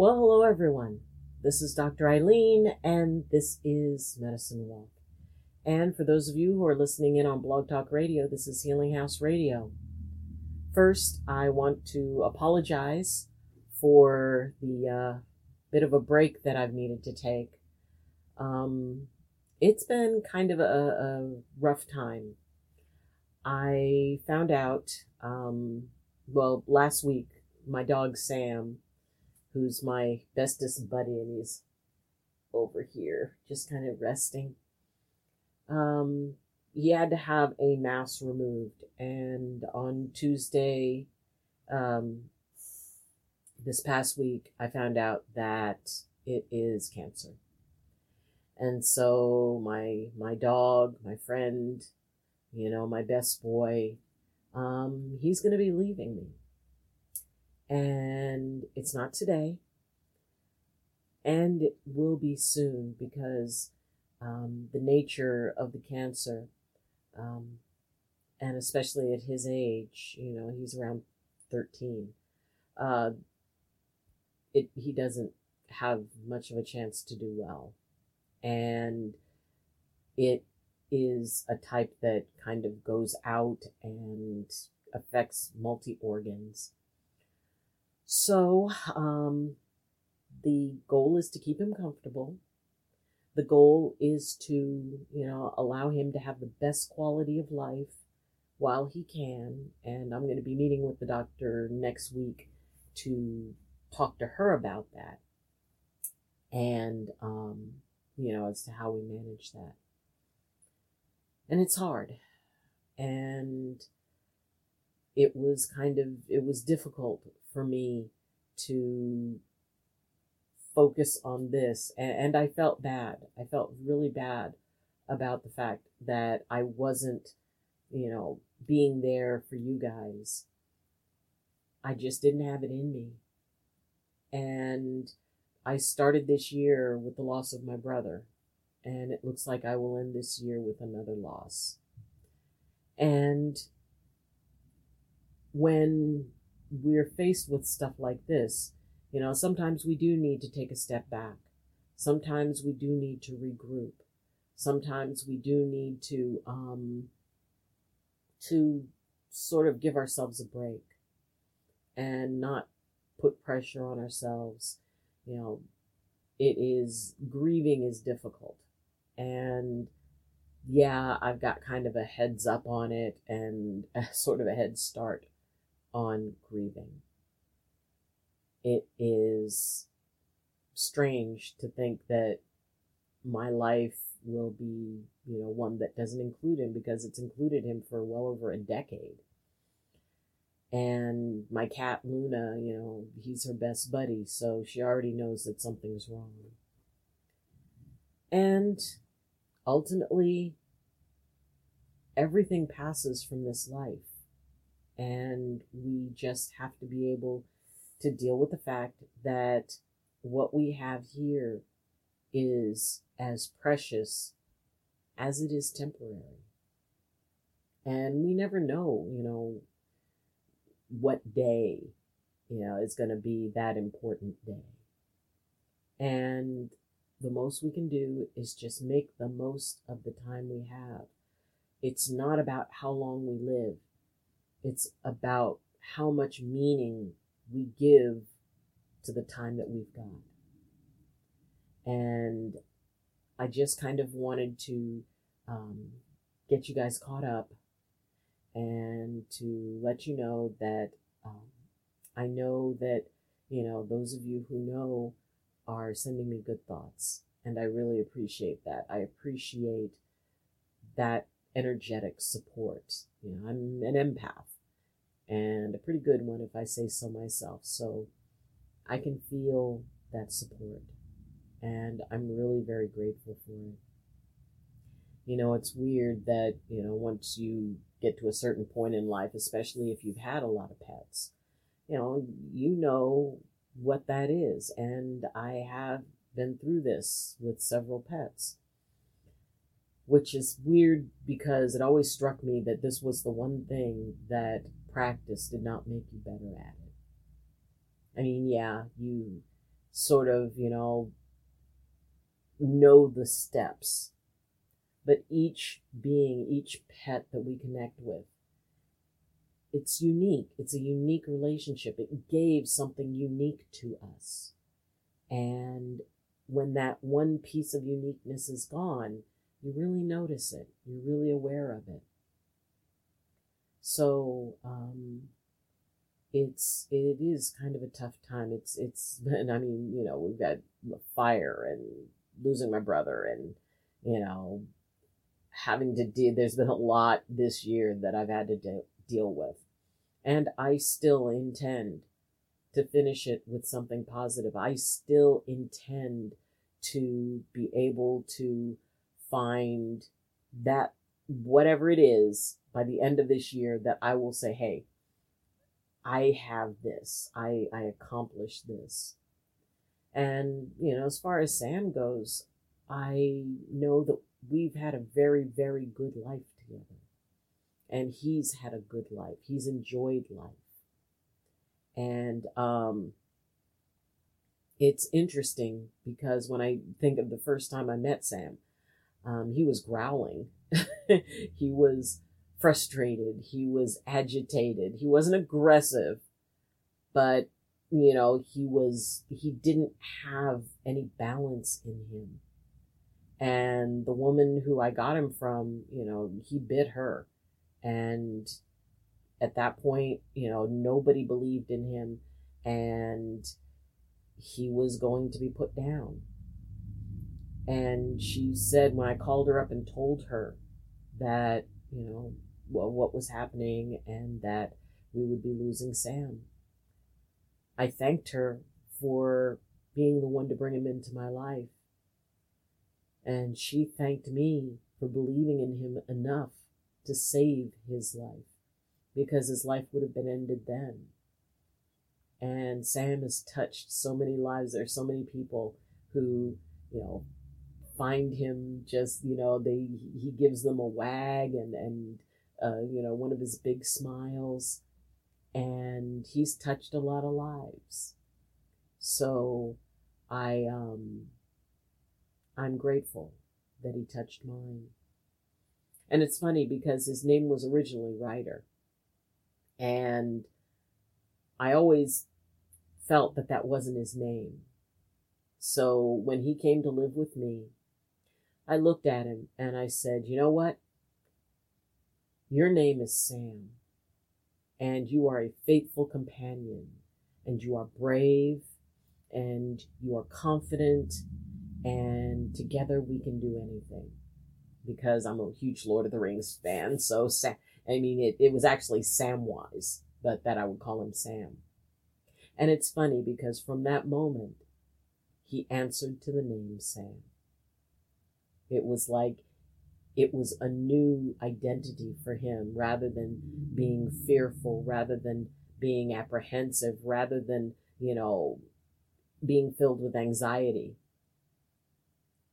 Well, hello everyone. This is Dr. Ayleen, and this is Medicine Walk. And for those of you who are listening in on Blog Talk Radio, this is Healing House Radio. First, I want to apologize for the uh, bit of a break that I've needed to take. Um, it's been kind of a, a rough time. I found out, um, well, last week, my dog Sam, who's my bestest buddy, and he's over here, just kind of resting. Um, he had to have a mass removed, and on Tuesday, um, this past week, I found out that it is cancer. And so my my dog, my friend, you know, my best boy, um, he's going to be leaving me. And it's not today. And it will be soon because um, the nature of the cancer, um, and especially at his age, you know, he's around 13, uh, it, he doesn't have much of a chance to do well. And it is a type that kind of goes out and affects multi organs. So, um, the goal is to keep him comfortable. The goal is to, you know, allow him to have the best quality of life while he can. And I'm going to be meeting with the doctor next week to talk to her about that. And, um, you know, as to how we manage that. And it's hard. And it was kind of, it was difficult for me to focus on this. And, and I felt bad. I felt really bad about the fact that I wasn't, you know, being there for you guys. I just didn't have it in me. And I started this year with the loss of my brother, and it looks like I will end this year with another loss. And when we're faced with stuff like this, you know, sometimes we do need to take a step back. Sometimes we do need to regroup. Sometimes we do need to, um, to sort of give ourselves a break and not put pressure on ourselves you know, it is grieving is difficult. And yeah, I've got kind of a heads up on it and a sort of a head start on grieving. It is strange to think that my life will be, you know, one that doesn't include him because it's included him for well over a decade. And my cat Luna, you know, he's her best buddy, so she already knows that something's wrong. And ultimately, everything passes from this life. And we just have to be able to deal with the fact that what we have here is as precious as it is temporary. And we never know, you know, what day, you know, is going to be that important day. And the most we can do is just make the most of the time we have. It's not about how long we live. It's about how much meaning we give to the time that we've got. And I just kind of wanted to um, get you guys caught up and to let you know that um, I know that, you know, those of you who know are sending me good thoughts. And I really appreciate that. I appreciate that energetic support. You know, I'm an empath and a pretty good one if I say so myself. So I can feel that support and I'm really very grateful for it. You know, it's weird that, you know, once you get to a certain point in life, especially if you've had a lot of pets, you know, you know what that is. And I have been through this with several pets, which is weird because it always struck me that this was the one thing that practice did not make you better at it. I mean, yeah, you sort of, you know, know the steps. But each being, each pet that we connect with, it's unique. It's a unique relationship. It gave something unique to us. And when that one piece of uniqueness is gone, you really notice it. You're really aware of it. So, um, it's it is kind of a tough time. It's it's and I mean you know we've got fire and losing my brother and you know having to deal. There's been a lot this year that I've had to de- deal with, and I still intend to finish it with something positive. I still intend to be able to find that whatever it is by the end of this year that I will say, hey, I have this. I, I accomplished this. And, you know, as far as Sam goes, I know that we've had a very, very good life together. And he's had a good life. He's enjoyed life. And um, it's interesting because when I think of the first time I met Sam, um, he was growling. he was frustrated. He was agitated. He wasn't aggressive, but you know, he was, he didn't have any balance in him. And the woman who I got him from, you know, he bit her. And at that point, you know, nobody believed in him and he was going to be put down. And she said when I called her up and told her that, you know, well, what was happening and that we would be losing Sam. I thanked her for being the one to bring him into my life. And she thanked me for believing in him enough to save his life because his life would have been ended then. And Sam has touched so many lives. There's so many people who, you know, find him just, you know, they he gives them a wag and and uh, you know, one of his big smiles. And he's touched a lot of lives. So I, um, I'm grateful that he touched mine. And it's funny because his name was originally Ryder. And I always felt that that wasn't his name. So when he came to live with me, I looked at him and I said, you know what? Your name is Sam, and you are a faithful companion, and you are brave, and you are confident, and together we can do anything. Because I'm a huge Lord of the Rings fan, so Sam, I mean, it, it was actually Samwise, but that I would call him Sam. And it's funny because from that moment, he answered to the name Sam. It was like it was a new identity for him rather than being fearful, rather than being apprehensive, rather than, you know, being filled with anxiety.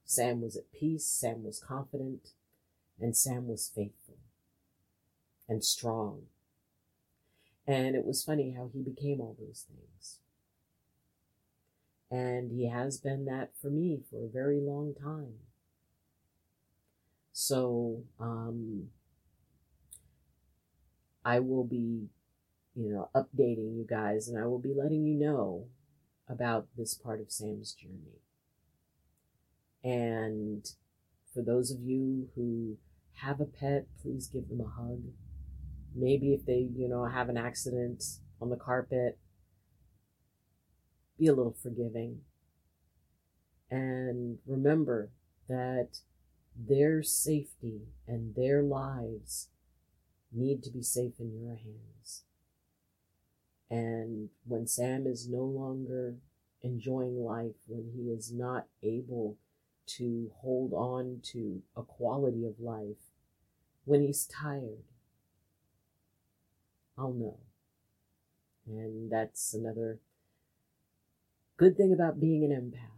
Sam was at peace, Sam was confident, and Sam was faithful and strong. And it was funny how he became all those things. And he has been that for me for a very long time. So um, I will be, you know, updating you guys and I will be letting you know about this part of Sam's journey. And for those of you who have a pet, please give them a hug. Maybe if they, you know, have an accident on the carpet, be a little forgiving. And remember that their safety and their lives need to be safe in your hands. And when Sam is no longer enjoying life, when he is not able to hold on to a quality of life, when he's tired, I'll know. And that's another good thing about being an empath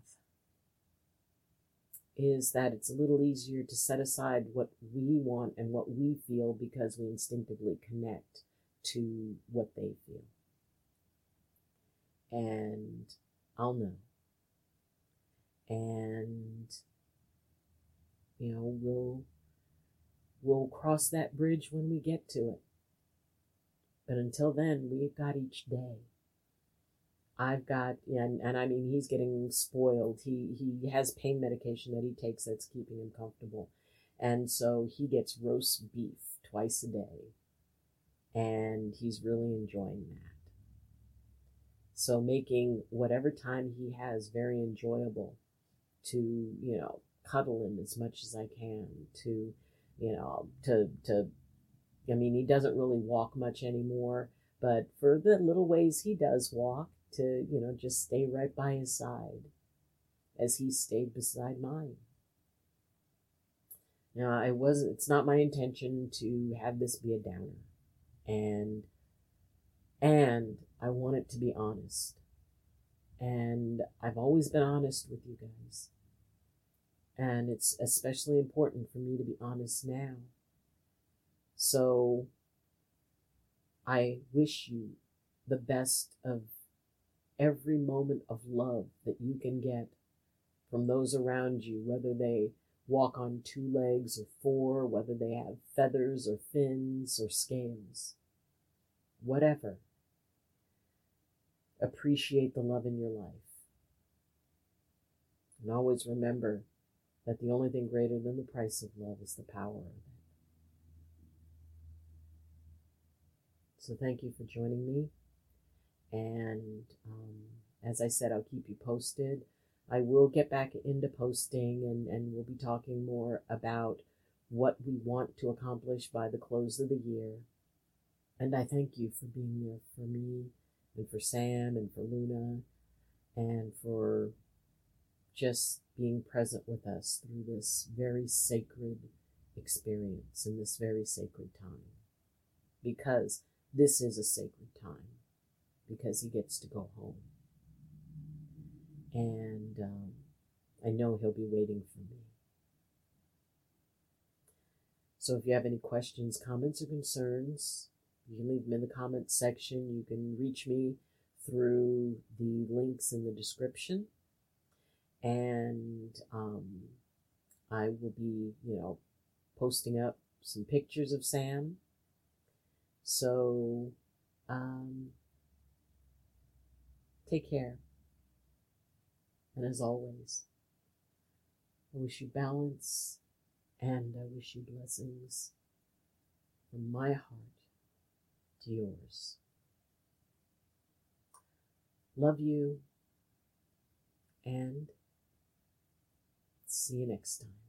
is that it's a little easier to set aside what we want and what we feel because we instinctively connect to what they feel. And I'll know. And you know we'll we'll cross that bridge when we get to it. But until then we've got each day i've got and, and i mean he's getting spoiled. He he has pain medication that he takes that's keeping him comfortable. And so he gets roast beef twice a day and he's really enjoying that. So making whatever time he has very enjoyable to, you know, cuddle him as much as I can, to, you know, to, to, I mean, he doesn't really walk much anymore, but for the little ways he does walk, to, you know, just stay right by his side as he stayed beside mine. Now, I was, it's not my intention to have this be a downer. And, and I want it to be honest. And I've always been honest with you guys. And it's especially important for me to be honest now. So I wish you the best of every moment of love that you can get from those around you, whether they walk on two legs or four, whether they have feathers or fins or scales, whatever appreciate the love in your life. And always remember that the only thing greater than the price of love is the power of it. So thank you for joining me. And um, as I said, I'll keep you posted. I will get back into posting and, and we'll be talking more about what we want to accomplish by the close of the year. And I thank you for being there for me and for Sam and for Luna and for just being present with us through this very sacred experience in this very sacred time. Because this is a sacred time, because he gets to go home. And um, I know he'll be waiting for me. So if you have any questions, comments, or concerns, you can leave them in the comments section. You can reach me through the links in the description. And um, I will be, you know, posting up some pictures of Sam. So, um, take care. And as always, I wish you balance and I wish you blessings from my heart to yours. Love you and see you next time.